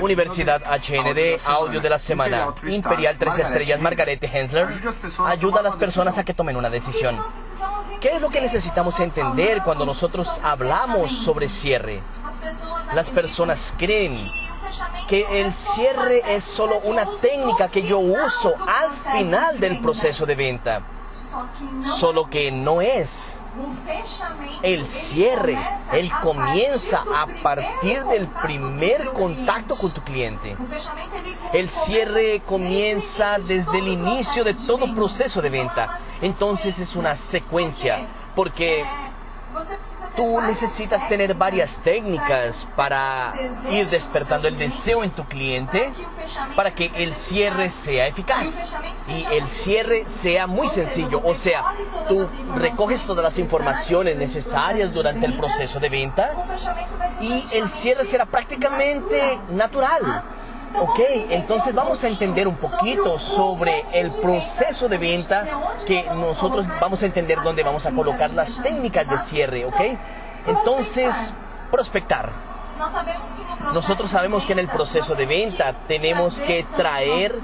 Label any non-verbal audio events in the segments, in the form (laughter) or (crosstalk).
Universidad HND, audio de la semana. Imperial 3 estrellas, Margarete Hensler. Ayuda a las personas a que tomen una decisión. ¿Qué es lo que necesitamos entender cuando nosotros hablamos sobre cierre? Las personas creen que el cierre es solo una técnica que yo uso al final del proceso de venta. Solo que no es. El cierre, él comienza a partir del primer contacto con tu cliente. El cierre comienza desde el inicio de todo proceso de venta. Entonces es una secuencia, porque tú necesitas tener varias técnicas para ir despertando el deseo en tu cliente para que el cierre sea eficaz y el cierre sea muy sencillo. O sea, tú recoges todas las informaciones necesarias durante el proceso de venta y el cierre será prácticamente natural. Ok, entonces vamos a entender un poquito sobre el proceso de venta que nosotros vamos a entender dónde vamos a colocar las técnicas de cierre, ok. Entonces, prospectar. Nosotros sabemos que en el proceso de venta tenemos que traer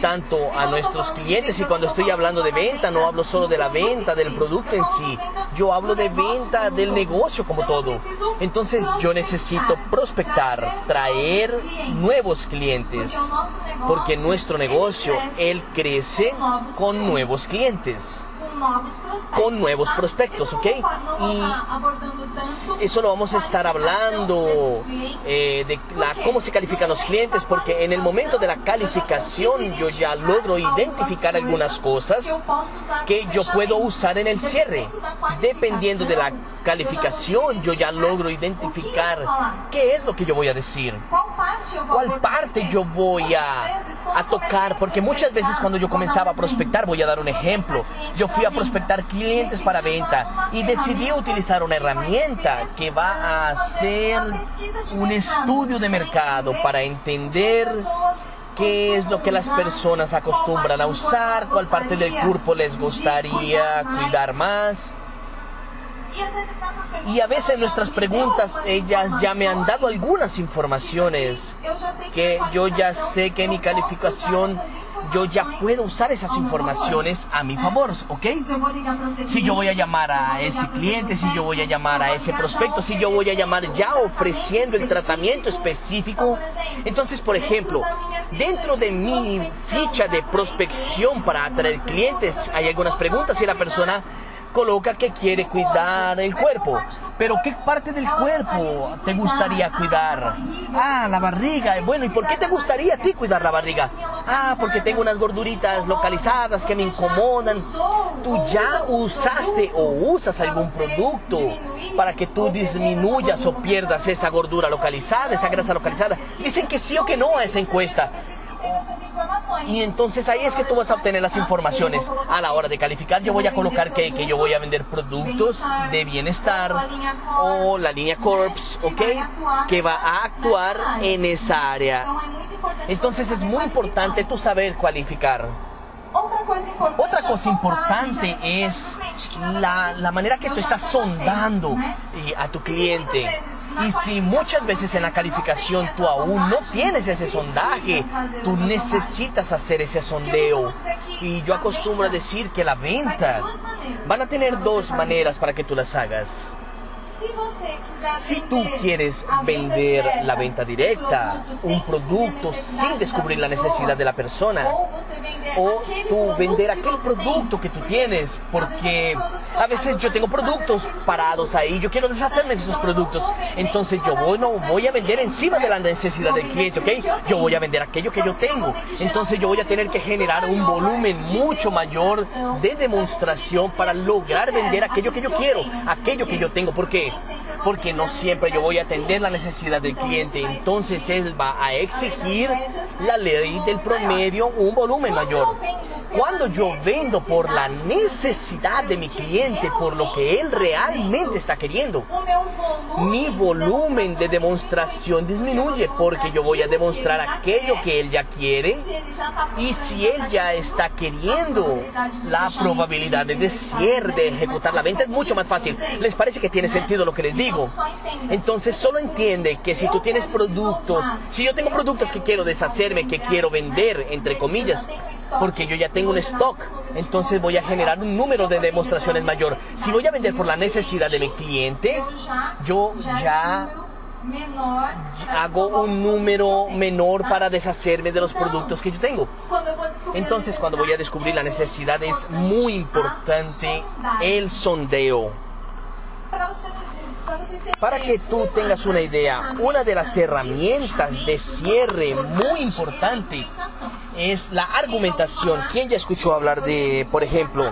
tanto a nuestros clientes y cuando estoy hablando de venta no hablo solo de la venta del producto en sí, yo hablo de venta del negocio como todo. Entonces yo necesito prospectar, traer nuevos clientes, porque nuestro negocio, él crece con nuevos clientes con nuevos prospectos, ¿ok? Y eso lo vamos a estar hablando eh, de la, cómo se califican los clientes, porque en el momento de la calificación yo ya logro identificar algunas cosas que yo puedo usar en el cierre. Dependiendo de la calificación, yo ya logro identificar qué es lo que yo voy a decir, cuál parte yo voy a, a tocar, porque muchas veces cuando yo comenzaba a prospectar, voy a dar un ejemplo, yo fui a prospectar clientes para venta y decidí utilizar una herramienta que va a hacer un estudio de mercado para entender qué es lo que las personas acostumbran a usar, cuál parte del cuerpo les gustaría cuidar más. Y a veces nuestras preguntas, ellas ya me han dado algunas informaciones que yo ya sé que mi calificación yo ya puedo usar esas informaciones a mi favor, ¿ok? Si yo voy a llamar a ese cliente, si yo voy a llamar a ese prospecto, si yo voy a llamar ya ofreciendo el tratamiento específico. Entonces, por ejemplo, dentro de mi ficha de prospección para atraer clientes, hay algunas preguntas y la persona coloca que quiere cuidar el cuerpo. Pero ¿qué parte del cuerpo te gustaría cuidar? Ah, la barriga. Bueno, ¿y por qué te gustaría a ti cuidar la barriga? Ah, porque tengo unas gorduritas localizadas que me incomodan. Tú ya usaste o usas algún producto para que tú disminuyas o pierdas esa gordura localizada, esa grasa localizada. Dicen que sí o que no a esa encuesta. Y entonces ahí es que tú vas a obtener las informaciones. A la hora de calificar yo voy a colocar que, que yo voy a vender productos de bienestar o la línea Corps, ¿ok? Que va a actuar en esa área. Entonces es muy importante tú saber cualificar. Otra cosa importante es la, la manera que tú estás sondando eh, a tu cliente. Y si muchas veces en la calificación tú aún no tienes ese sondaje, tú necesitas hacer ese sondeo. Y yo acostumbro a decir que la venta van a tener dos maneras para que tú las hagas. Si tú quieres vender la venta directa, un producto sin descubrir la necesidad de la persona, o tú vender aquel producto que tú tienes, porque a veces yo tengo productos parados ahí, yo quiero deshacerme de esos productos, entonces yo voy, no voy a vender encima de la necesidad del cliente, ¿ok? Yo voy a vender aquello que yo tengo, entonces yo voy a tener que generar un volumen mucho mayor de demostración para lograr vender aquello que yo quiero, aquello que yo tengo, ¿por qué? Porque no siempre yo voy a atender la necesidad del cliente, entonces él va a exigir la ley del promedio un volumen mayor. cuando yo vendo por la necesidad de mi cliente, por lo que él realmente está queriendo, mi volumen de demostración disminuye porque yo voy a demostrar aquello que él ya quiere y si él ya está queriendo, la probabilidad de decir, de ejecutar la venta es mucho más fácil. ¿Les parece que tiene sentido lo que les digo? Entonces solo entiende que si tú tienes productos, si yo tengo productos que quiero deshacerme, que quiero vender, entre comillas, porque yo ya tengo un stock, entonces voy a generar un número de demostraciones mayor. Si voy a vender por la necesidad de mi cliente, yo ya hago un número menor para deshacerme de los productos que yo tengo. Entonces, cuando voy a descubrir la necesidad, es muy importante el sondeo. Para que tú tengas una idea, una de las herramientas de cierre muy importante es la argumentación. ¿Quién ya escuchó hablar de, por ejemplo,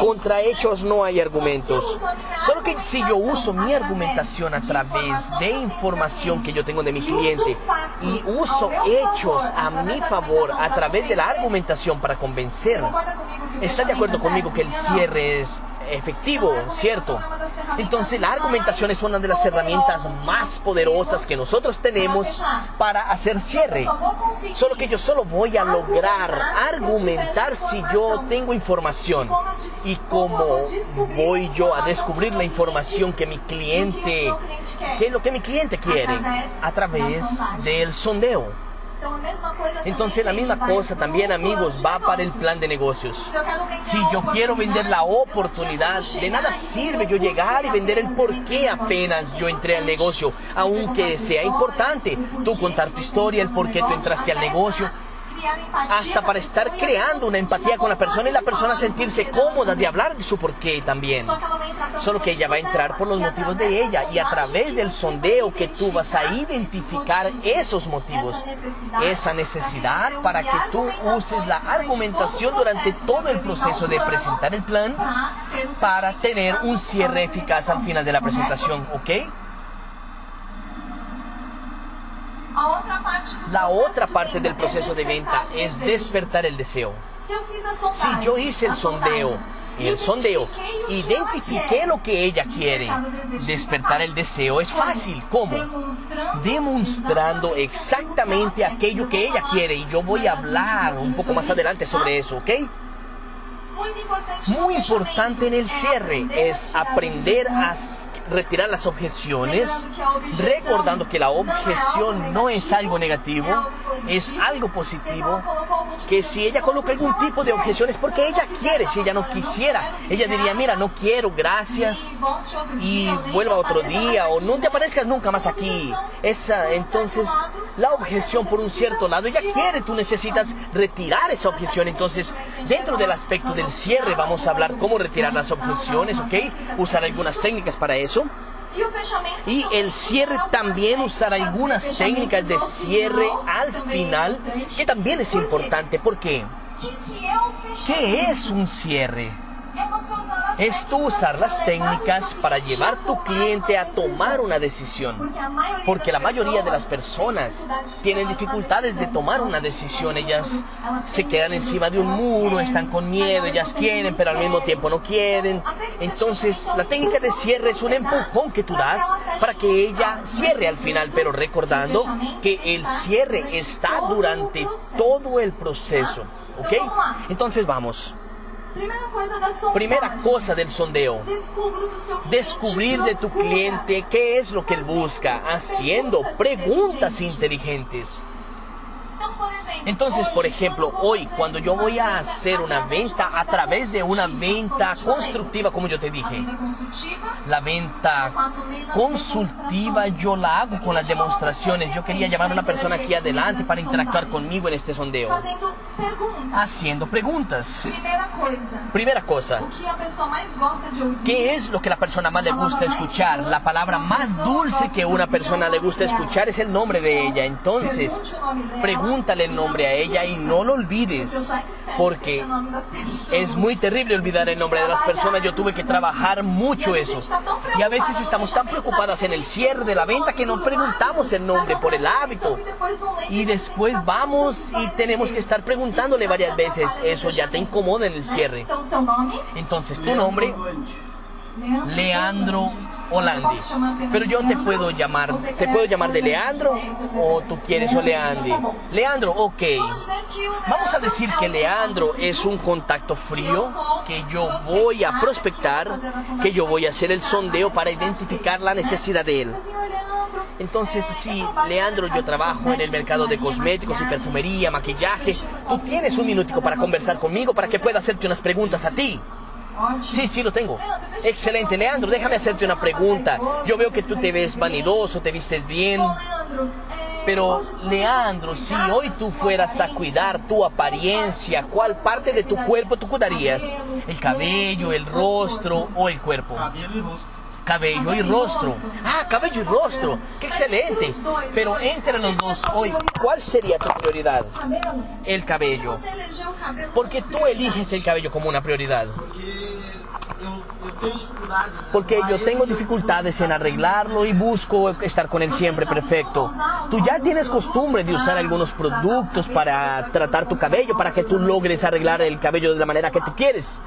contra hechos no hay argumentos? Solo que si yo uso mi argumentación a través de información que yo tengo de mi cliente y uso hechos a mi favor a través de la argumentación para convencer, ¿está de acuerdo conmigo que el cierre es efectivo, ¿cierto? Entonces la argumentación es una de las herramientas más poderosas que nosotros tenemos para hacer cierre. Solo que yo solo voy a lograr argumentar si yo tengo información. Y cómo voy yo a descubrir la información que mi cliente, que es lo que mi cliente quiere, a través del sondeo. Entonces la misma cosa también amigos va para el plan de negocios. Si yo quiero vender la oportunidad, de nada sirve yo llegar y vender el por qué apenas yo entré al negocio, aunque sea importante tú contar tu historia, el por qué tú entraste al negocio hasta para estar creando una empatía con la persona y la persona sentirse cómoda de hablar de su porqué también. Solo que ella va a entrar por los motivos de ella y a través del sondeo que tú vas a identificar esos motivos, esa necesidad para que tú uses la argumentación durante todo el proceso de presentar el plan para tener un cierre eficaz al final de la presentación, ¿ok? La otra parte del proceso de venta es despertar el deseo. Si yo hice el sondeo, el sondeo, identifiqué lo que ella quiere, despertar el deseo es fácil. ¿Cómo? Demostrando exactamente aquello que ella quiere y yo voy a hablar un poco más adelante sobre eso, ¿ok? Muy importante en el cierre es aprender a retirar las objeciones, recordando que la objeción no es algo negativo, es algo positivo, que si ella coloca algún tipo de objeción es porque ella quiere, si ella no quisiera, ella diría, mira, no quiero, gracias, y vuelva otro día, o no te aparezcas nunca más aquí. Esa, entonces, la objeción por un cierto lado, ella quiere, tú necesitas retirar esa objeción, entonces, dentro del aspecto del cierre, vamos a hablar cómo retirar las objeciones, ¿ok? Usar algunas técnicas para eso. Y el cierre también usar algunas técnicas de cierre al final, que también es importante. ¿Por qué? ¿Qué es un cierre? Es tú usar las técnicas para llevar tu cliente a tomar una decisión. Porque la mayoría de las personas tienen dificultades de tomar una decisión. Ellas se quedan encima de un muro, están con miedo, ellas quieren, pero al mismo tiempo no quieren. Entonces, la técnica de cierre es un empujón que tú das para que ella cierre al final, pero recordando que el cierre está durante todo el proceso. ¿Ok? Entonces vamos. Primera cosa del sondeo. Descubrir de tu cliente qué es lo que él busca, haciendo preguntas inteligentes. Entonces, por ejemplo, hoy cuando yo voy a hacer una venta a través de una venta constructiva, como yo te dije, la venta consultiva yo la hago con las demostraciones. Yo quería llamar a una persona aquí adelante para interactuar conmigo en este sondeo. Haciendo preguntas. Primera cosa. ¿Qué es lo que la persona más le gusta escuchar? La palabra más dulce que una persona le gusta escuchar es el nombre de ella. Entonces, pregúntale el nombre a ella y no lo olvides, porque es muy terrible olvidar el nombre de las personas. Yo tuve que trabajar mucho eso. Y a veces estamos tan preocupadas en el cierre de la venta que no preguntamos el nombre por el hábito. Y después vamos y tenemos que estar preguntándole varias veces. Eso ya te incomoda en el cierre. Entonces, tu nombre, Leandro Holandi. Pero yo te puedo llamar, te puedo llamar de Leandro o tú quieres o Leandi. Leandro, ok. Vamos a decir que Leandro es un contacto frío, que yo voy a prospectar, que yo voy a hacer el sondeo para identificar la necesidad de él. Entonces, si Leandro, yo trabajo en el mercado de cosméticos y perfumería, maquillaje, tú tienes un minutico para conversar conmigo para que pueda hacerte unas preguntas a ti. Sí, sí, lo tengo. Excelente, Leandro, déjame hacerte una pregunta. Yo veo que tú te ves vanidoso, te vistes bien. Pero, Leandro, si hoy tú fueras a cuidar tu apariencia, ¿cuál parte de tu cuerpo tú cuidarías? ¿El cabello, el rostro o el cuerpo? Cabello y rostro. Ah, cabello y rostro. Qué excelente. Pero entre los dos hoy, ¿cuál sería tu prioridad? El cabello. Porque tú eliges el cabello como una prioridad. Porque yo tengo dificultades en arreglarlo y busco estar con él siempre perfecto. Tú ya tienes costumbre de usar algunos productos para tratar tu cabello, para que tú logres arreglar el cabello de la manera que tú quieres.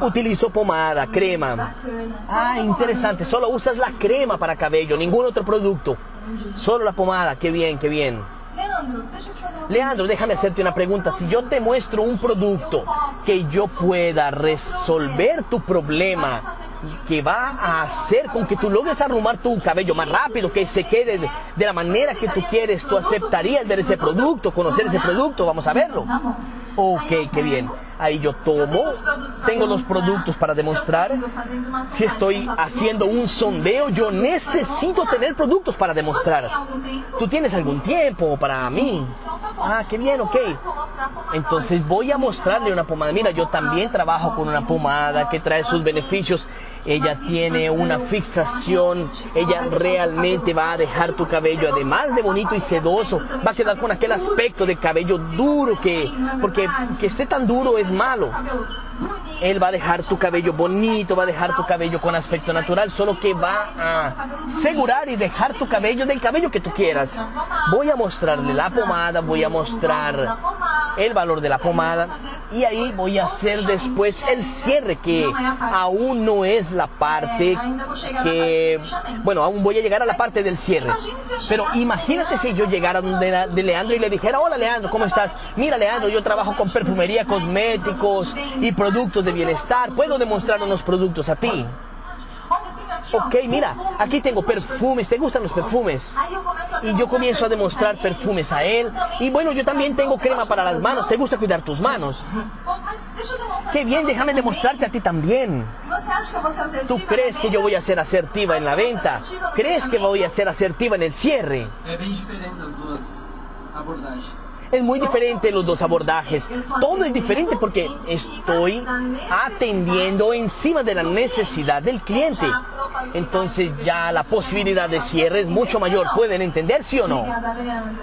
Utilizo pomada, crema. Ah, interesante. Solo usas la crema para cabello, ningún otro producto. Solo la pomada. Qué bien, qué bien. Leandro, déjame hacerte una pregunta. Si yo te muestro un producto que yo pueda resolver tu problema, que va a hacer con que tú logres arrumar tu cabello más rápido, que se quede de, la manera que tú quieres, ¿tú aceptarías ver ese producto, conocer ese producto? Vamos a verlo. Ok, qué bien. Ahí yo tomo, tengo los productos para demostrar. Si estoy haciendo un sondeo, yo necesito tener productos para demostrar. ¿Tú tienes algún tiempo para mí? Ah, qué bien, ok. Entonces voy a mostrarle una pomada. Mira, yo también trabajo con una pomada que trae sus beneficios. Ella tiene una fixación. Ella realmente va a dejar tu cabello, además de bonito y sedoso, va a quedar con aquel aspecto de cabello duro que, porque que esté tan duro es malo. Él va a dejar tu cabello bonito, va a dejar tu cabello con aspecto natural, solo que va a asegurar y dejar tu cabello del cabello que tú quieras. Voy a mostrarle la pomada, voy a mostrar el valor de la pomada y ahí voy a hacer después el cierre que aún no es la parte que, bueno, aún voy a llegar a la parte del cierre. Pero imagínate si yo llegara donde de Leandro y le dijera, hola Leandro, ¿cómo estás? Mira Leandro, yo trabajo con perfumería, cosméticos y productos de bienestar. Puedo demostrar unos productos a ti. Ok, mira, aquí tengo perfumes, ¿te gustan los perfumes? Y yo comienzo a demostrar perfumes a él. Y bueno, yo también tengo crema para las manos, ¿te gusta cuidar tus manos? Qué bien, déjame demostrarte a ti también. ¿Tú crees que yo voy a ser asertiva en la venta? ¿Crees que voy a ser asertiva en el cierre? Es muy diferente los dos abordajes. Todo es diferente porque estoy atendiendo encima de la necesidad del cliente. Entonces ya la posibilidad de cierre es mucho mayor. ¿Pueden entender, sí o no?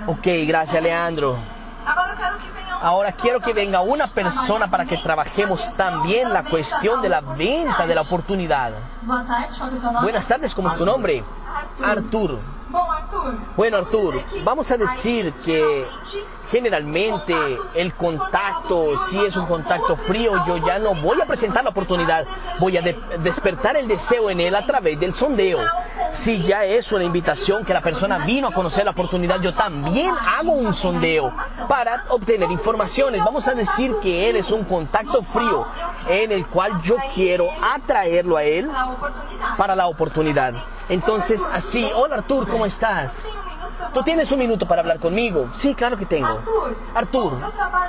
Ok, gracias Leandro. Ahora quiero que venga una persona para que trabajemos también la cuestión de la venta de la oportunidad. Buenas tardes, ¿cómo es tu nombre? Arturo. Bueno, Artur, vamos a decir que generalmente el contacto, si es un contacto frío, yo ya no voy a presentar la oportunidad, voy a despertar el deseo en él a través del sondeo. Si ya es una invitación que la persona vino a conocer la oportunidad, yo también hago un sondeo para obtener informaciones. Vamos a decir que él es un contacto frío en el cual yo quiero atraerlo a él para la oportunidad. Entonces, así, hola Artur, ¿cómo estás? ¿Tú tienes un minuto para hablar conmigo? Sí, claro que tengo. Artur,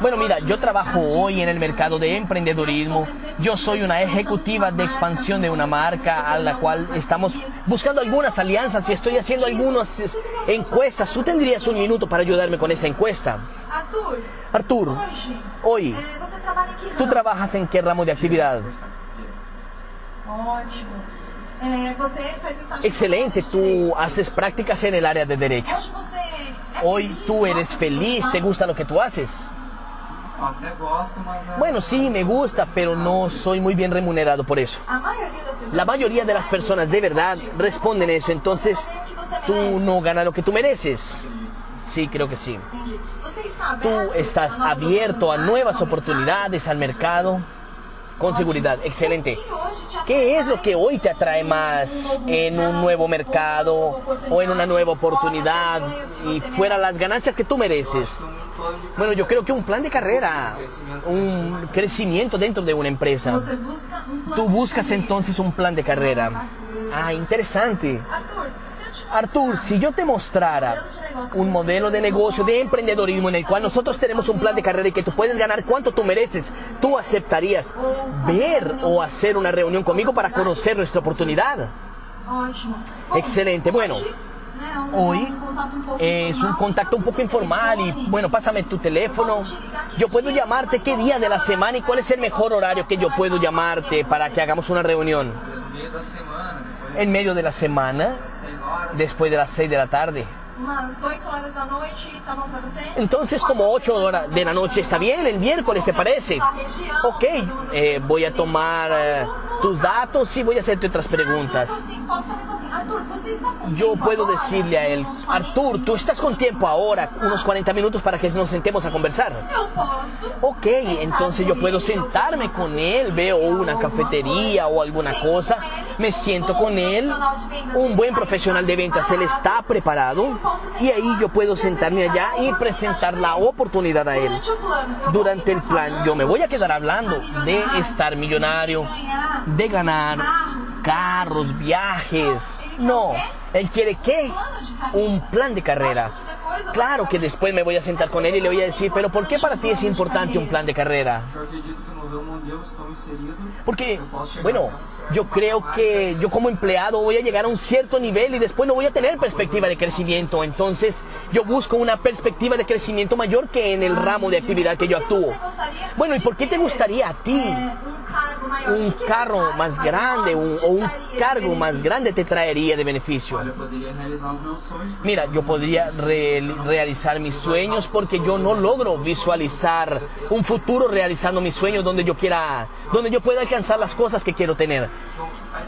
bueno, mira, yo trabajo hoy en el mercado de emprendedurismo. Yo soy una ejecutiva de expansión de una marca a la cual estamos buscando algunas alianzas y estoy haciendo algunas encuestas. ¿Tú tendrías un minuto para ayudarme con esa encuesta? Artur, hoy, ¿tú trabajas en qué ramo de actividad? Excelente, tú haces prácticas en el área de derecho. Hoy tú eres feliz, te gusta lo que tú haces. Bueno, sí, me gusta, pero no soy muy bien remunerado por eso. La mayoría de las personas de verdad responden eso, entonces tú no ganas lo que tú mereces. Sí, creo que sí. Tú estás abierto a nuevas oportunidades, al mercado. Con seguridad, excelente. ¿Qué es lo que hoy te atrae más en un nuevo mercado o en una nueva oportunidad y fuera las ganancias que tú mereces? Bueno, yo creo que un plan de carrera, un crecimiento dentro de una empresa. Tú buscas entonces un plan de carrera. Ah, interesante. Artur, si yo te mostrara un modelo de negocio, de emprendedorismo en el cual nosotros tenemos un plan de carrera y que tú puedes ganar cuánto tú mereces, ¿tú aceptarías ver o hacer una reunión conmigo para conocer nuestra oportunidad? Excelente. Bueno, hoy es un contacto un poco informal y bueno, pásame tu teléfono. Yo puedo llamarte qué día de la semana y cuál es el mejor horario que yo puedo llamarte para que hagamos una reunión. En medio de la semana, después de las 6 de la tarde. Entonces, como 8 horas de la noche está bien, el miércoles, ¿te parece? Ok, eh, voy a tomar eh, tus datos y voy a hacerte otras preguntas. Yo puedo decirle a él, Artur, tú estás con tiempo ahora, unos 40 minutos para que nos sentemos a conversar. Ok, entonces yo puedo sentarme con él, veo una cafetería o alguna cosa, me siento con él, un buen profesional de ventas, él está preparado y ahí yo puedo sentarme allá y presentar la oportunidad a él. Durante el plan yo me voy a quedar hablando de estar millonario, de ganar carros, viajes. No, él quiere qué? Un plan de carrera. Claro que después me voy a sentar con él y le voy a decir, pero ¿por qué para ti es importante un plan de carrera? Porque, bueno, yo creo que yo como empleado voy a llegar a un cierto nivel y después no voy a tener perspectiva de crecimiento. Entonces, yo busco una perspectiva de crecimiento mayor que en el ramo de actividad que yo actúo. Bueno, ¿y por qué te gustaría a ti un carro más grande o un cargo más grande te traería de beneficio? Mira, yo podría realizar mis sueños porque yo no logro visualizar un futuro realizando mis sueños donde yo quiera, donde yo pueda alcanzar las cosas que quiero tener.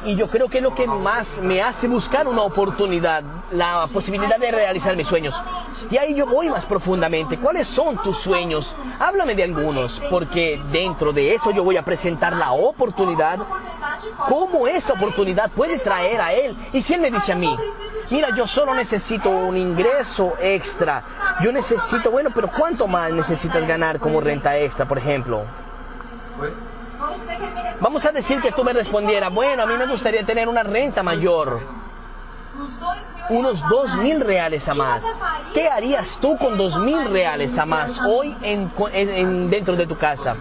Y yo creo que es lo que más me hace buscar una oportunidad, la posibilidad de realizar mis sueños. Y ahí yo voy más profundamente. ¿Cuáles son tus sueños? Háblame de algunos, porque dentro de eso yo voy a presentar la oportunidad, cómo esa oportunidad puede traer a él. Y si él me dice a mí, mira, yo solo necesito un ingreso extra, yo necesito, bueno, pero ¿cuánto más necesitas ganar como renta extra, por ejemplo? Vamos a decir que tú me respondieras, bueno, a mí me gustaría tener una renta mayor. Unos dos mil reales a más. ¿Qué harías tú con dos mil reales a más hoy en, dentro de tu casa?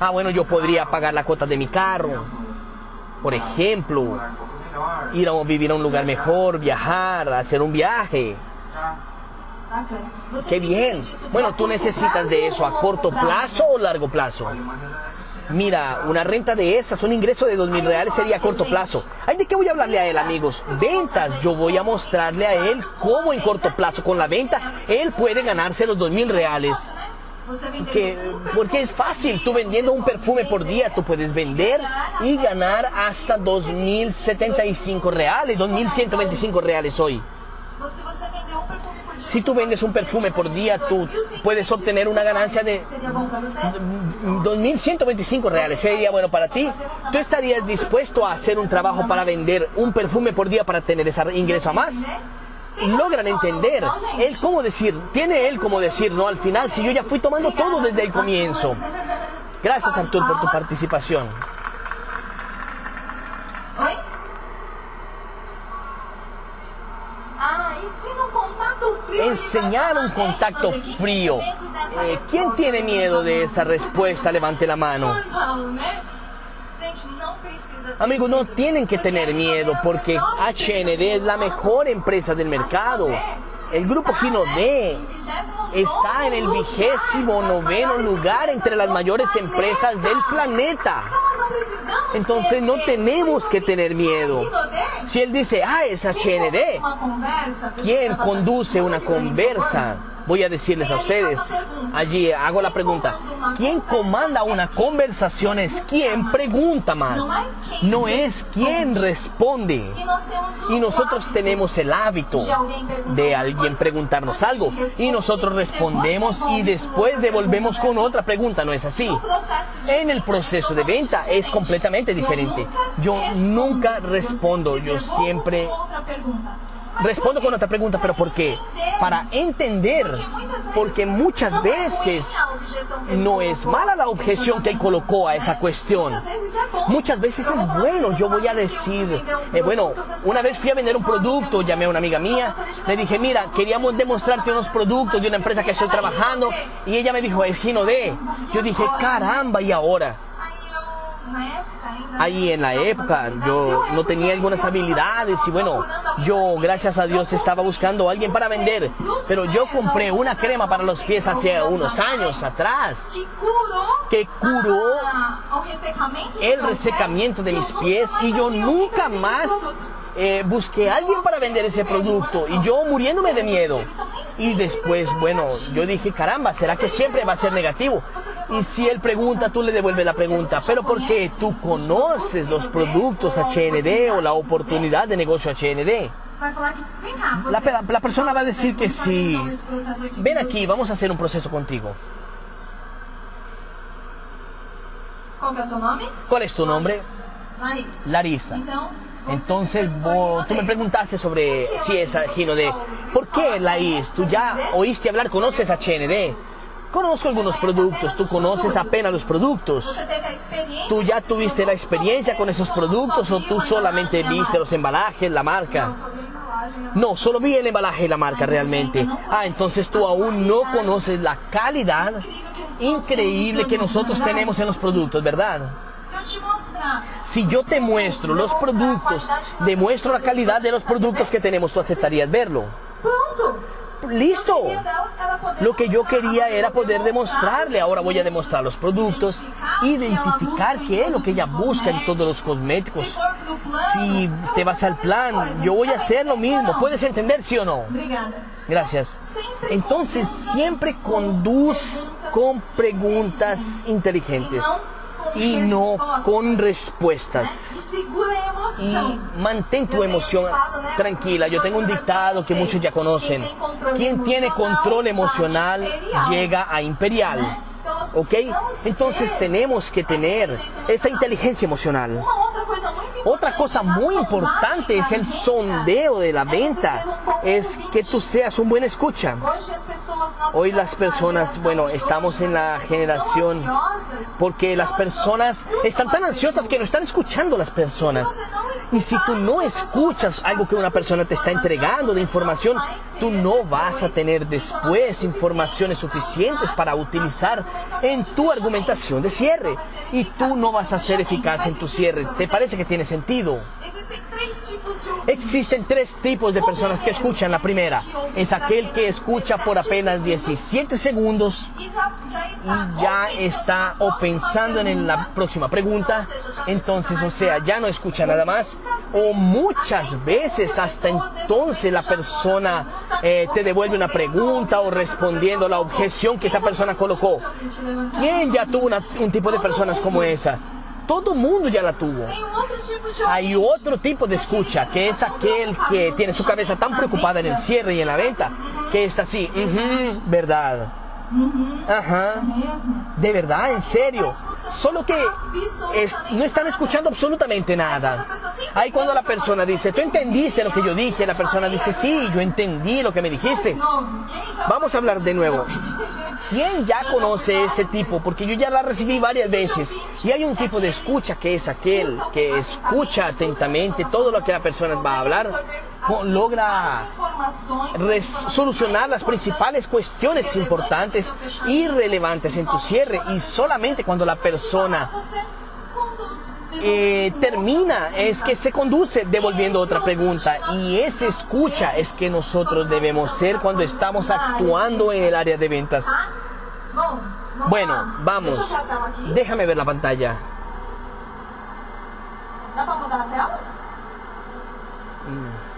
Ah, bueno, yo podría pagar la cuota de mi carro. Por ejemplo, ir a vivir a un lugar mejor, viajar, hacer un viaje. Qué bien. Bueno, tú necesitas de eso a corto plazo o largo plazo. Mira, una renta de esas, un ingreso de dos mil reales sería a corto plazo. Ay, ¿de qué voy a hablarle a él, amigos? Ventas. Yo voy a mostrarle a él cómo en corto plazo, con la venta, él puede ganarse los dos mil reales. Que, porque es fácil, tú vendiendo un perfume por día, tú puedes vender y ganar hasta 2.075 reales, 2.125 reales hoy. Si tú vendes un perfume por día, tú puedes obtener una ganancia de 2.125 reales. ¿Sería bueno para ti? ¿Tú estarías dispuesto a hacer un trabajo para vender un perfume por día para tener ese ingreso a más? logran entender él cómo decir, tiene él como decir, no al final, si yo ya fui tomando todo desde el comienzo. Gracias Artur por tu participación. Enseñar un contacto frío. Eh, ¿Quién tiene miedo de esa respuesta? Levante la mano. Amigos, no tienen que tener miedo porque HND es la mejor empresa del mercado. El grupo Gino D está en el vigésimo noveno lugar entre las mayores empresas del planeta. Entonces no tenemos que tener miedo. Si él dice, ah, es HND, ¿quién conduce una conversa? Voy a decirles a ustedes, allí hago la pregunta, ¿quién comanda una conversación es quien pregunta más, no es quien responde. Y nosotros tenemos el hábito de alguien preguntarnos algo y nosotros respondemos y después devolvemos con otra pregunta, ¿no es así? En el proceso de venta es completamente diferente. Yo nunca respondo, yo siempre respondo con otra pregunta, pero ¿por qué? Para entender, porque muchas veces no es mala la objeción que él colocó a esa cuestión. Muchas veces es bueno, yo voy a decir, eh, bueno, una vez fui a vender un producto, llamé a una amiga mía, le dije, mira, queríamos demostrarte unos productos de una empresa que estoy trabajando, y ella me dijo, es Gino D. Yo dije, caramba, ¿y ahora? Ahí en la época yo no tenía algunas habilidades y bueno, yo gracias a Dios estaba buscando a alguien para vender, pero yo compré una crema para los pies hace unos años atrás que curó el resecamiento de mis pies y yo nunca más eh, busqué a alguien para vender ese producto y yo muriéndome de miedo. Y después, bueno, yo dije, caramba, ¿será que siempre va a ser negativo? Y si él pregunta, tú le devuelves la pregunta, pero porque tú conoces los productos HND o la oportunidad de negocio HND. La, la persona va a decir que sí. Ven aquí, vamos a hacer un proceso contigo. ¿Cuál es tu nombre? Larisa. Entonces tú me preguntaste sobre si es Gino de ¿por qué la IS? Tú ya oíste hablar, conoces a HND. Conozco algunos productos, tú conoces apenas los productos. ¿Tú ya tuviste la experiencia con esos productos o tú solamente viste los embalajes, la marca? No, solo vi el embalaje y la marca realmente. Ah, entonces tú aún no conoces la calidad increíble que nosotros tenemos en los productos, ¿verdad? Si yo te muestro los productos, demuestro la calidad de los productos que tenemos, tú aceptarías verlo. Listo. Lo que yo quería era poder demostrarle. Ahora voy a demostrar los productos, identificar qué es lo que ella busca en todos los cosméticos. Si te vas al plan, yo voy a hacer lo mismo. ¿Puedes entender, sí o no? Gracias. Entonces, siempre conduz con preguntas inteligentes y no con respuestas. Y mantén tu emoción tranquila. Yo tengo un dictado que muchos ya conocen. Quien tiene control emocional llega a imperial. ¿Ok? Entonces tenemos que tener esa inteligencia emocional. Otra cosa muy importante es el sondeo de la venta, es que tú seas un buen escucha. Hoy las personas, bueno, estamos en la generación porque las personas están tan ansiosas que no están escuchando las personas. Y si tú no escuchas algo que una persona te está entregando de información, tú no vas a tener después informaciones suficientes para utilizar en tu argumentación de cierre. Y tú no vas a ser eficaz en tu cierre. ¿Te parece que tiene sentido? Existen tres tipos de personas que escuchan. La primera es aquel que escucha por apenas 17 segundos y ya está o pensando en la próxima pregunta. Entonces, o sea, ya no escucha nada más. O muchas veces hasta entonces la persona eh, te devuelve una pregunta o respondiendo la objeción que esa persona colocó. ¿Quién ya tuvo un tipo de personas como esa? Todo mundo ya la tuvo. Hay otro tipo de escucha, que es aquel que tiene su cabeza tan preocupada en el cierre y en la venta, que está así, ¿verdad? Ajá. De verdad, en serio. Solo que no están escuchando absolutamente nada. Ahí cuando la persona dice, ¿tú entendiste lo que yo dije? La persona dice, sí, yo entendí lo que me dijiste. Vamos a hablar de nuevo. (laughs) ¿Quién ya conoce ese tipo? Porque yo ya la recibí varias veces. Y hay un tipo de escucha que es aquel que escucha atentamente todo lo que la persona va a hablar logra solucionar las principales cuestiones importantes y relevantes en tu cierre y solamente cuando la persona eh, termina es que se conduce devolviendo otra pregunta y esa escucha es que nosotros debemos ser cuando estamos actuando en el área de ventas. Bueno, vamos, déjame ver la pantalla. Mm.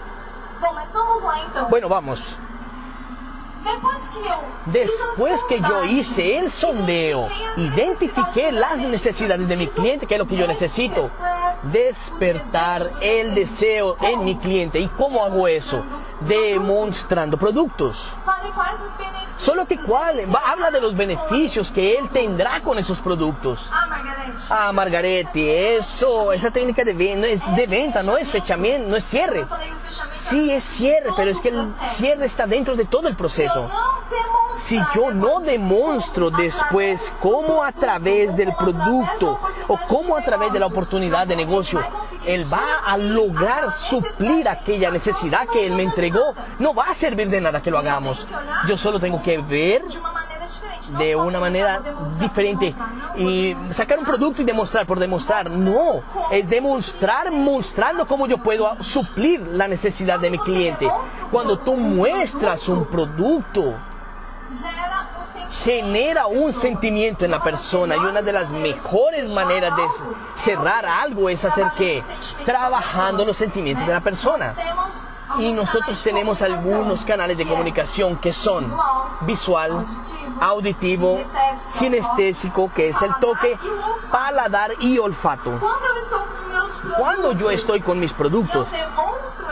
Bueno, vamos. Después que yo hice el sondeo, identifiqué las necesidades de mi cliente, que es lo que yo necesito, despertar el deseo en mi cliente. ¿Y cómo hago eso? Demostrando productos. Solo que cuál, habla de los beneficios que él tendrá con esos productos. Ah, Margarete, eso, esa técnica de, de venta no es fechamiento, no es cierre. Sí, es cierre, pero es que el cierre está dentro de todo el proceso. Si yo no demuestro después cómo a través del producto o cómo a través de la oportunidad de negocio él va a lograr suplir aquella necesidad que él me entregó, no va a servir de nada que lo hagamos. Yo solo tengo que ver de una manera diferente y sacar un producto y demostrar por demostrar. No, es demostrar mostrando cómo yo puedo suplir la necesidad de mi cliente. Cuando tú muestras un producto, genera un sentimiento en la persona y una de las mejores maneras de cerrar algo es hacer que trabajando los sentimientos de la persona. Y nosotros tenemos algunos canales de comunicación que son visual, auditivo, sinestésico, que es el toque, paladar y olfato. Cuando yo estoy con mis productos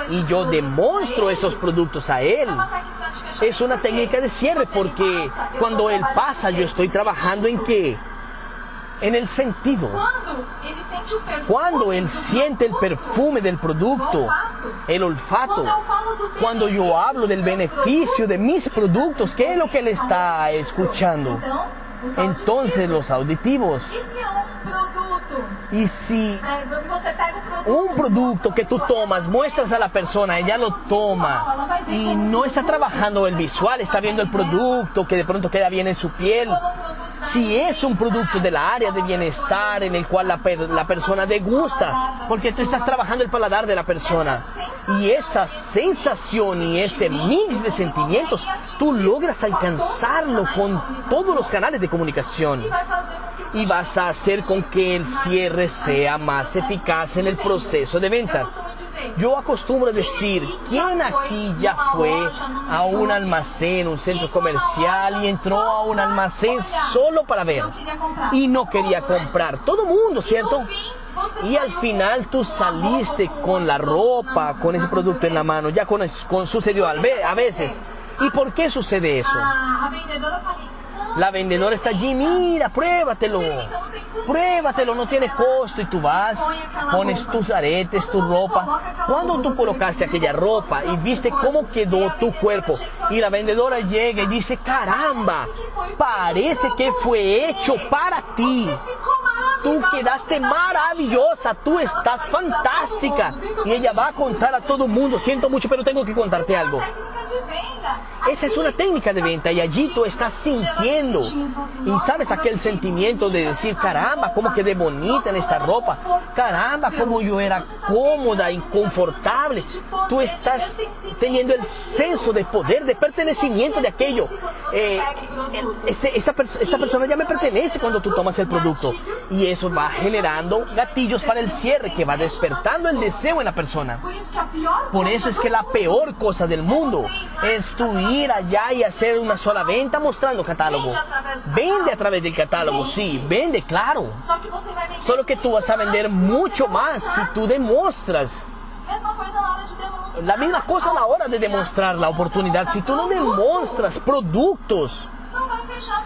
y yo demuestro esos productos a él, es una técnica de cierre porque cuando él pasa yo estoy trabajando en qué? En el sentido. Cuando él siente el perfume del producto, el olfato, cuando yo hablo del beneficio de mis productos, ¿qué es lo que él está escuchando? Entonces los auditivos. Y si un producto que tú tomas, muestras a la persona, ella lo toma y no está trabajando el visual, está viendo el producto que de pronto queda bien en su piel. Si es un producto del área de bienestar en el cual la, la persona degusta, porque tú estás trabajando el paladar de la persona. Y esa sensación y ese mix de sentimientos, tú logras alcanzarlo con todos los canales de comunicación. Y vas a hacer con que el cierre sea más eficaz en el proceso de ventas. Yo acostumbro decir, ¿quién aquí ya fue a un almacén, un centro comercial y entró a un almacén solo para ver y no quería comprar? Todo mundo, ¿cierto? Y al final tú saliste con la ropa, con ese producto en la mano, ya con, con sucedió a veces. ¿Y por qué sucede eso? La vendedora está allí, mira, pruébatelo. Pruébatelo, no tiene costo. Y tú vas, pones tus aretes, tu ropa. Cuando tú colocaste aquella ropa y viste cómo quedó tu cuerpo, y la vendedora llega y dice, caramba, parece que fue hecho para ti. Tú quedaste maravillosa, tú estás fantástica. Y ella va a contar a todo el mundo, siento mucho, pero tengo que contarte algo. Esa es una técnica de venta y allí tú estás sintiendo y sabes aquel sentimiento de decir, caramba, cómo quedé bonita en esta ropa, caramba, cómo yo era cómoda y confortable. Tú estás teniendo el senso de poder, de pertenecimiento de aquello. Eh, este, esta, esta persona ya me pertenece cuando tú tomas el producto y eso va generando gatillos para el cierre que va despertando el deseo en la persona. Por eso es que la peor cosa del mundo es tu allá y hacer una sola venta mostrando catálogo. Vende a través del catálogo, sí, vende, claro. Solo que tú vas a vender mucho más si tú demuestras. La misma cosa a la hora de demostrar la oportunidad. Si tú no demuestras productos,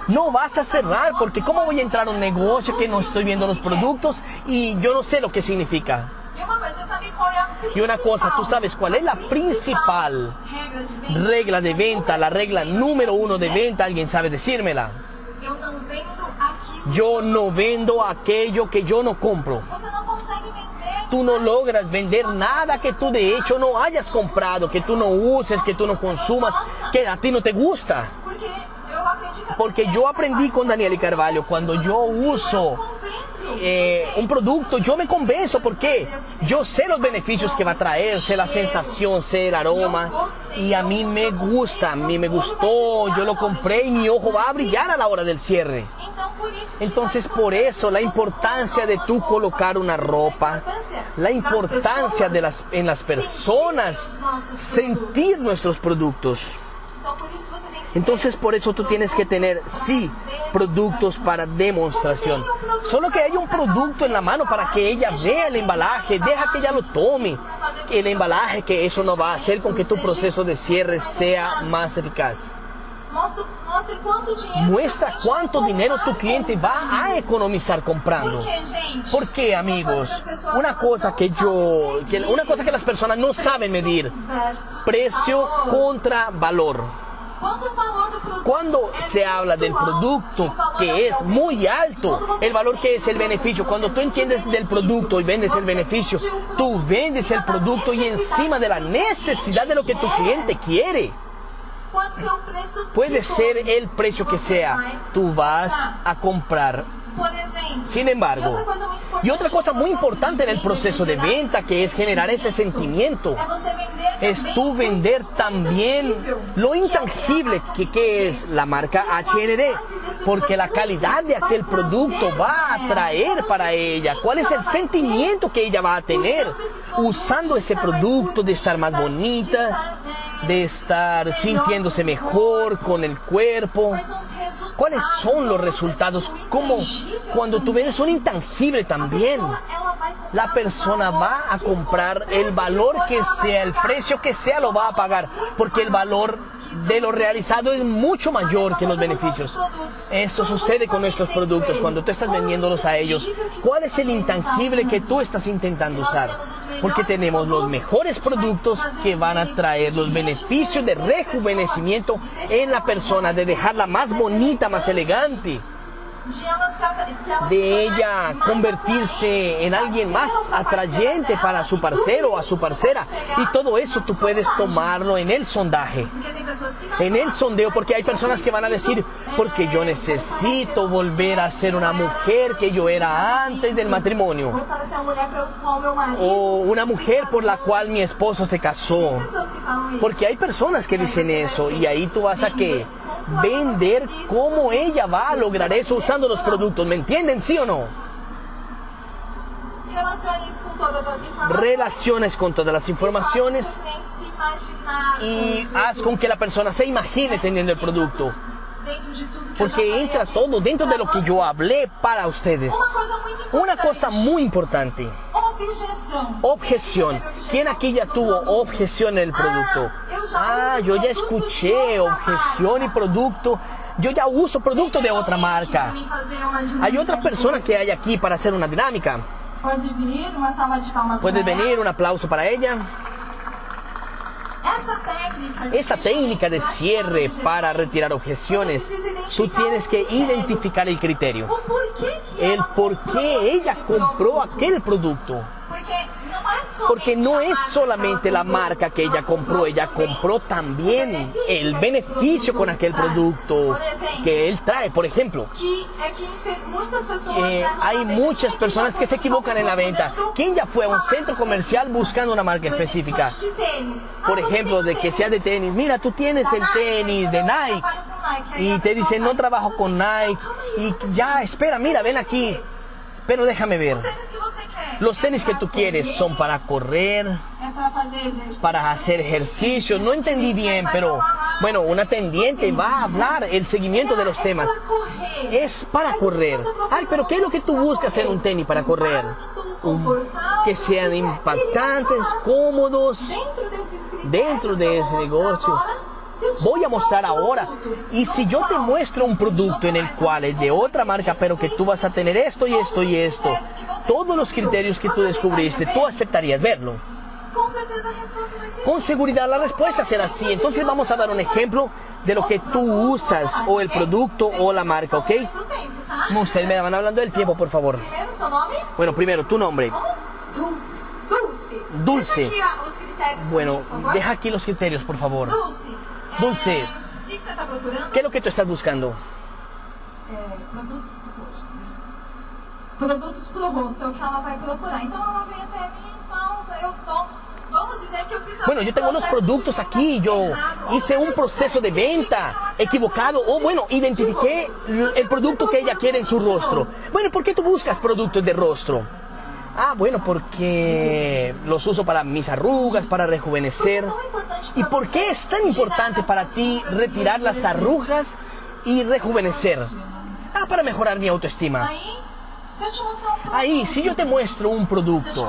no vas a cerrar, porque ¿cómo voy a entrar a un negocio que no estoy viendo los productos y yo no sé lo que significa? Y una cosa, tú sabes cuál es la principal regla de venta, la regla número uno de venta, alguien sabe decírmela. Yo no vendo aquello que yo no compro. Tú no logras vender nada que tú de hecho no hayas comprado, que tú no uses, que tú no consumas, que a ti no te gusta. Porque yo aprendí con Daniel Carvalho, cuando yo uso eh, un producto, yo me convenzo porque yo sé los beneficios que va a traer, sé la sensación, sé el aroma y a mí me gusta, a mí me gustó, yo lo compré y mi ojo va a brillar a la hora del cierre. Entonces por eso la importancia de tú colocar una ropa, la importancia de las, en las personas sentir nuestros productos. Entonces por eso tú tienes que tener, sí, productos para demostración. Solo que hay un producto en la mano para que ella vea el embalaje, deja que ella lo tome. El embalaje que eso no va a hacer con que tu proceso de cierre sea más eficaz. Muestra cuánto dinero tu cliente va a economizar comprando. ¿Por qué, amigos? Una cosa que yo, una cosa que las personas no saben medir, precio contra valor. Cuando se habla del producto que es muy alto, el valor que es el beneficio, cuando tú entiendes del producto y vendes el beneficio, tú vendes el producto y encima de la necesidad de lo que tu cliente quiere. Puede ser el precio que sea, tú vas a comprar sin embargo, y otra cosa muy importante en el proceso de venta que es generar ese sentimiento, es tú vender también lo intangible que, que es la marca HND, porque la calidad de aquel producto va a traer para ella, cuál es el sentimiento que ella va a tener usando ese producto de estar más bonita, de estar sintiéndose mejor con el cuerpo. ¿Cuáles son los resultados? Como cuando tú vendes un intangible también, la persona va a comprar el valor que sea, el precio que sea, lo va a pagar, porque el valor de lo realizado es mucho mayor que los beneficios. Eso sucede con nuestros productos cuando tú estás vendiéndolos a ellos. ¿Cuál es el intangible que tú estás intentando usar? Porque tenemos los mejores productos que van a traer los beneficios de rejuvenecimiento en la persona, de dejarla más bonita, más elegante de ella convertirse en alguien más atrayente para su parcero o a su parcera. Y todo eso tú puedes tomarlo en el sondaje, en el sondeo, porque hay personas que van a decir, porque yo necesito volver a ser una mujer que yo era antes del matrimonio. O una mujer por la cual mi esposo se casó. Porque hay personas que dicen eso y ahí tú vas a que vender cómo ella va a lograr eso usando los productos. ¿Me entienden, sí o no? Relaciones con todas las informaciones y haz con que la persona se imagine teniendo el producto. Porque entra todo dentro de lo que yo hablé para ustedes. Una cosa muy importante. Objeción. ¿Quién aquí ya tuvo objeción en el producto? Ah, yo ya escuché objeción y producto. Yo ya uso producto de otra marca. Hay otra persona que hay aquí para hacer una dinámica. Puede venir, un aplauso para ella. Esta técnica de cierre para retirar objeciones, tú tienes que identificar el criterio. El por qué ella compró aquel producto. Porque no es solamente la marca que ella compró, ella compró también el beneficio con aquel producto que él trae. Por ejemplo, eh, hay muchas personas que se equivocan en la venta. ¿Quién ya fue a un centro comercial buscando una marca específica? Por ejemplo, de que sea de tenis. Mira, tú tienes el tenis de Nike y te dicen no trabajo con Nike y ya, espera, mira, ven aquí. Pero déjame ver. Los tenis que tú quieres son para correr, para hacer ejercicio. No entendí bien, pero bueno, una tendiente va a hablar el seguimiento de los temas. Es para correr. Ay, pero ¿qué es lo que tú buscas en un tenis para correr? que sean impactantes, cómodos dentro de ese negocio voy a mostrar ahora. Y si yo te muestro un producto en el cual es de otra marca, pero que tú vas a tener esto y esto y esto, todos los criterios que tú descubriste, tú aceptarías verlo. Con seguridad la respuesta será sí. Entonces vamos a dar un ejemplo de lo que tú usas o el producto o la marca, ¿ok? Ustedes me van hablando del tiempo, por favor. Bueno, primero, tu nombre. Dulce. Bueno, deja aquí los criterios, por favor. Dulce, ¿qué es lo que tú estás buscando? produtos para o rosto, é o que ela vai procurar. Então ela veio até mim, então eu tô Bueno, yo tengo unos productos aquí, yo hice un proceso de venta equivocado o bueno, identifiqué el producto que ella quiere en su rostro. Bueno, ¿por qué tú buscas productos de rostro? Ah, bueno, porque los uso para mis arrugas, para rejuvenecer. ¿Y por qué es tan importante para ti retirar las arrugas y rejuvenecer? Ah, para mejorar mi autoestima. Ahí, si yo te muestro un producto,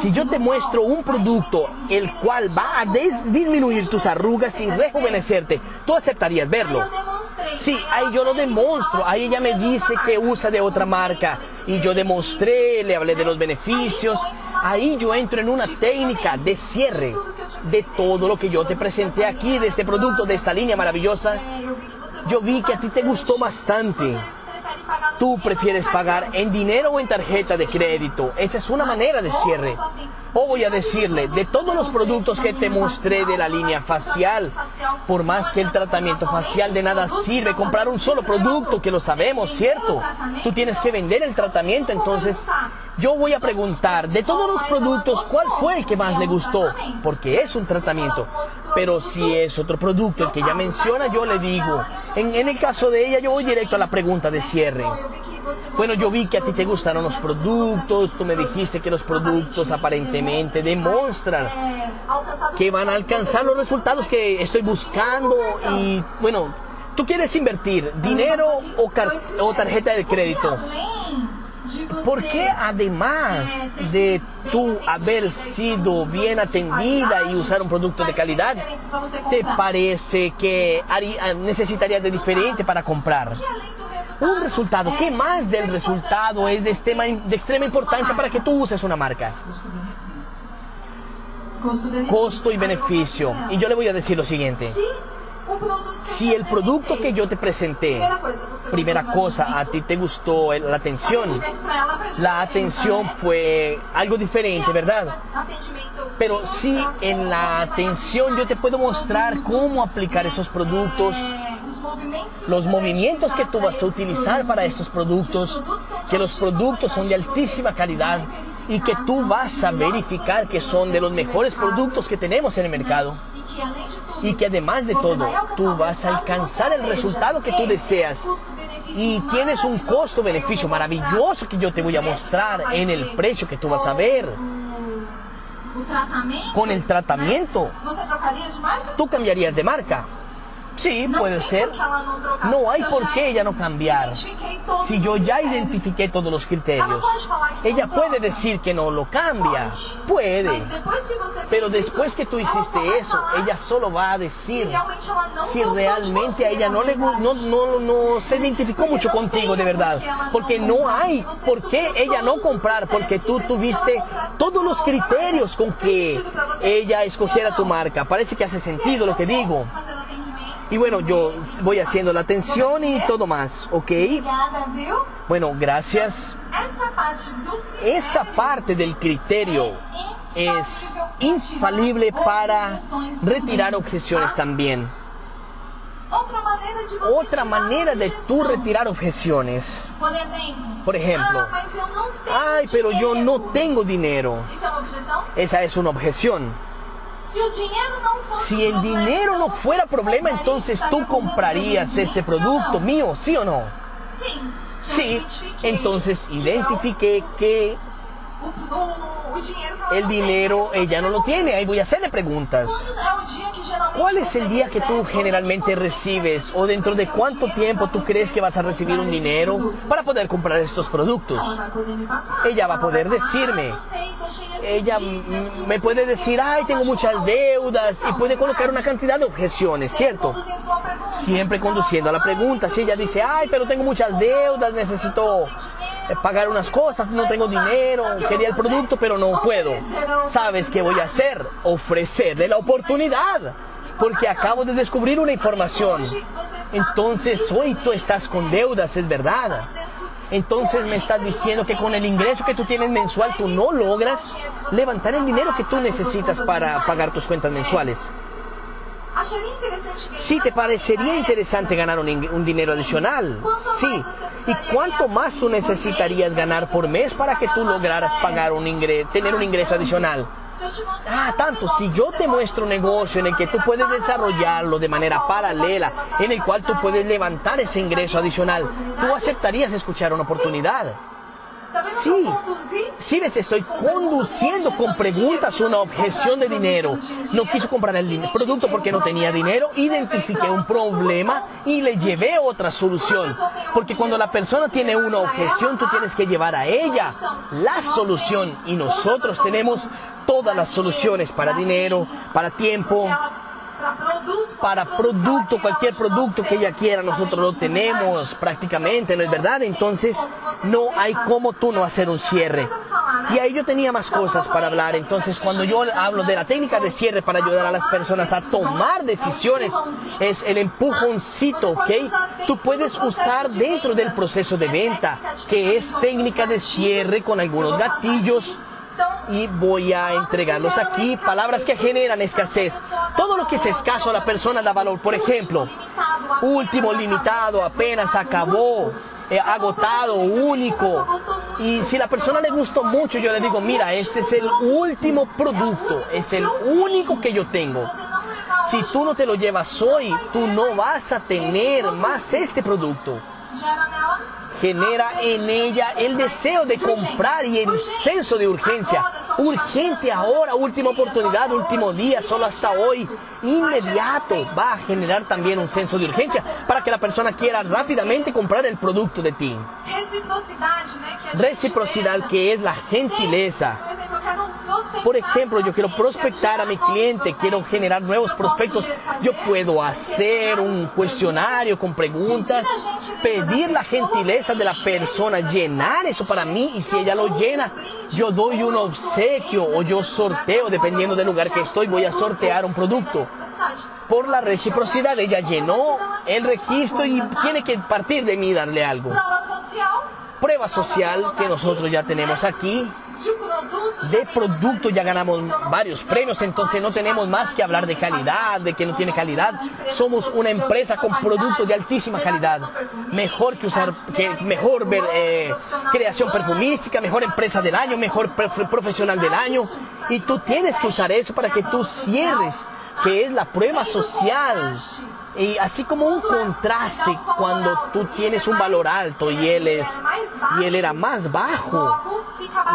si yo te muestro un producto el cual va a disminuir tus arrugas y rejuvenecerte, tú aceptarías verlo. Sí, ahí yo lo demuestro. Ahí ella me dice que usa de otra marca y yo demostré, le hablé de los beneficios. Ahí yo entro en una técnica de cierre de todo lo que yo te presenté aquí, de este producto, de esta línea maravillosa. Yo vi que a ti te gustó bastante. Tú prefieres pagar en dinero o en tarjeta de crédito. Esa es una manera de cierre. O voy a decirle, de todos los productos que te mostré de la línea facial, por más que el tratamiento facial de nada sirve, comprar un solo producto, que lo sabemos, ¿cierto? Tú tienes que vender el tratamiento, entonces yo voy a preguntar, de todos los productos, ¿cuál fue el que más le gustó? Porque es un tratamiento. Pero si es otro producto el que ella menciona, yo le digo. En, en el caso de ella, yo voy directo a la pregunta de cierre. Bueno, yo vi que a ti te gustaron los productos, tú me dijiste que los productos aparentemente demuestran que van a alcanzar los resultados que estoy buscando y bueno, tú quieres invertir dinero o, o tarjeta de crédito. ¿Por qué además de tú haber sido bien atendida y usar un producto de calidad, te parece que necesitarías de diferente para comprar? Un resultado, ¿qué más del resultado es de extrema, de extrema importancia para que tú uses una marca? Costo y beneficio. Y yo le voy a decir lo siguiente. Si el producto que yo te presenté, primera cosa, a ti te gustó la atención, la atención fue algo diferente, ¿verdad? Pero si en la atención yo te puedo mostrar cómo aplicar esos productos, los movimientos que tú vas a utilizar para estos productos, que los productos son de altísima calidad y que tú vas a verificar que son de los mejores productos que tenemos en el mercado y que además de todo tú vas a alcanzar el resultado que tú deseas. y tienes un costo-beneficio maravilloso que yo te voy a mostrar en el precio que tú vas a ver. Con el tratamiento, tú cambiarías de marca. Sí, puede ser. No hay por qué ella no cambiar. Si yo ya identifiqué todos los criterios, ella puede decir que no lo cambia. Puede. Pero después que tú hiciste eso, ella solo va a decir si realmente a ella no le no, no, no se identificó mucho contigo de verdad. Porque no hay por qué ella no comprar, porque tú tuviste todos los criterios con que ella escogiera tu marca. Parece que hace sentido lo que digo. Y bueno, yo voy haciendo la atención y todo más, ¿ok? Bueno, gracias. Esa parte del criterio es infalible para retirar objeciones también. Otra manera de tú retirar objeciones. Por ejemplo, ay, pero yo no tengo dinero. Esa es una objeción. Si el dinero no fuera problema, entonces tú comprarías este producto mío, ¿sí o no? Sí, entonces identifique que el dinero ella no lo tiene. Ahí voy a hacerle preguntas. ¿Cuál es el día que tú generalmente recibes o dentro de cuánto tiempo tú crees que vas a recibir un dinero para poder comprar estos productos? Ella va a poder decirme. Ella me puede decir, ay, tengo muchas deudas y puede colocar una cantidad de objeciones, ¿cierto? Siempre conduciendo a la pregunta. Si ella dice, ay, pero tengo muchas deudas, necesito eh, pagar unas cosas, no tengo dinero, quería el producto, pero no puedo. ¿Sabes qué voy a hacer? Ofrecerle la oportunidad. Porque acabo de descubrir una información. Entonces, hoy tú estás con deudas, es verdad. Entonces me estás diciendo que con el ingreso que tú tienes mensual tú no logras levantar el dinero que tú necesitas para pagar tus cuentas mensuales. Sí, te parecería interesante ganar un, un dinero adicional. Sí. ¿Y cuánto más tú necesitarías ganar por mes para que tú lograras pagar un ingreso, tener un ingreso adicional? Ah, tanto, si yo te muestro un negocio en el que tú puedes desarrollarlo de manera paralela, en el cual tú puedes levantar ese ingreso adicional, ¿tú aceptarías escuchar una oportunidad? Sí. Si ves, estoy conduciendo con preguntas una objeción de dinero. No quiso comprar el producto porque no tenía dinero, identifiqué un problema y le llevé otra solución. Porque cuando la persona tiene una objeción, tú tienes que llevar a ella la solución. Y nosotros tenemos todas las soluciones para dinero, para tiempo, Para producto, cualquier producto que ella quiera, nosotros lo tenemos prácticamente, ¿no es verdad? Entonces, no hay como tú no hacer un cierre. Y ahí yo tenía más cosas para hablar. Entonces, cuando yo hablo de la técnica de cierre para ayudar a las personas a tomar decisiones, es el empujoncito, ¿ok? Tú puedes usar dentro del proceso de venta, que es técnica de cierre con algunos gatillos y voy a entregarlos aquí. Palabras que generan escasez. Todo lo que es escaso a la persona da valor. Por ejemplo, último limitado, apenas acabó, eh, agotado, único. Y si la persona le gustó mucho, yo le digo, mira, este es el último producto, es el único que yo tengo. Si tú no te lo llevas hoy, tú no vas a tener más este producto. Genera en ella el deseo de comprar y el senso de urgencia. Urgente ahora, última oportunidad, último día, solo hasta hoy. Inmediato va a generar también un senso de urgencia para que la persona quiera rápidamente comprar el producto de ti. Reciprocidad que es la gentileza. Por ejemplo, yo quiero prospectar a mi cliente, quiero generar nuevos prospectos. Yo puedo hacer un cuestionario con preguntas, pedir la gentileza de la persona, llenar eso para mí y si ella lo llena, yo doy un obsequio o yo sorteo, dependiendo del lugar que estoy, voy a sortear un producto. Por la reciprocidad, ella llenó el registro y tiene que partir de mí darle algo. Prueba social que nosotros ya tenemos aquí. De producto ya ganamos varios premios, entonces no tenemos más que hablar de calidad, de que no tiene calidad. Somos una empresa con productos de altísima calidad. Mejor que usar, que mejor ver, eh, creación perfumística, mejor empresa del año, mejor prof- profesional del año. Y tú tienes que usar eso para que tú cierres, que es la prueba social. Y así como un contraste cuando tú tienes un valor alto y él es y él era más bajo.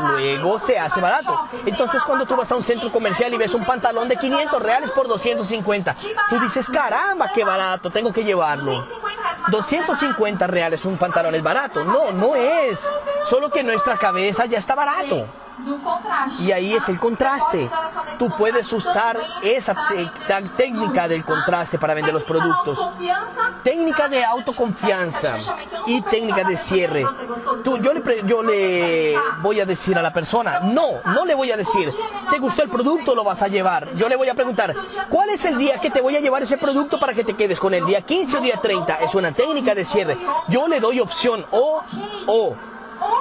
Luego se hace barato. Entonces cuando tú vas a un centro comercial y ves un pantalón de 500 reales por 250, tú dices, caramba, qué barato, tengo que llevarlo. 250 reales un pantalón es barato. No, no es. Solo que nuestra cabeza ya está barato. Y ahí es el contraste. Tú puedes usar esa técnica del contraste para vender los productos. Técnica de autoconfianza y técnica de cierre. Tú, yo, le, yo le voy a decir a la persona, no, no le voy a decir, ¿te gustó el producto? Lo vas a llevar. Yo le voy a preguntar, ¿cuál es el día que te voy a llevar ese producto para que te quedes con el día 15 o día 30? Es una técnica de cierre. Yo le doy opción o, o,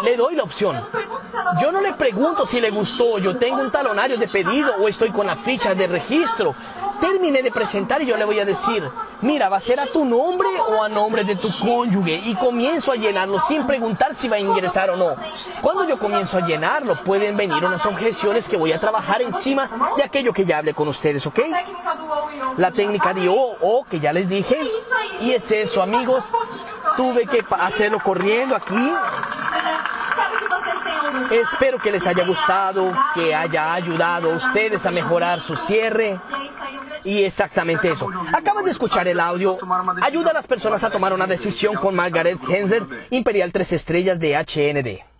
le doy la opción. Yo no le pregunto si le gustó, yo tengo un talonario de pedido o estoy con la ficha de registro. Terminé de presentar y yo le voy a decir, mira, ¿va a ser a tu nombre o a nombre de tu cónyuge? Y comienzo a llenarlo sin preguntar si va a ingresar o no. Cuando yo comienzo a llenarlo, pueden venir unas objeciones que voy a trabajar encima de aquello que ya hablé con ustedes, ¿ok? La técnica de O, O, que ya les dije. Y es eso, amigos. Tuve que hacerlo corriendo aquí. Espero que les haya gustado, que haya ayudado a ustedes a mejorar su cierre. Y exactamente eso. Acaban de escuchar el audio. Ayuda a las personas a tomar una decisión con Margaret Henzer, Imperial 3 Estrellas de HND.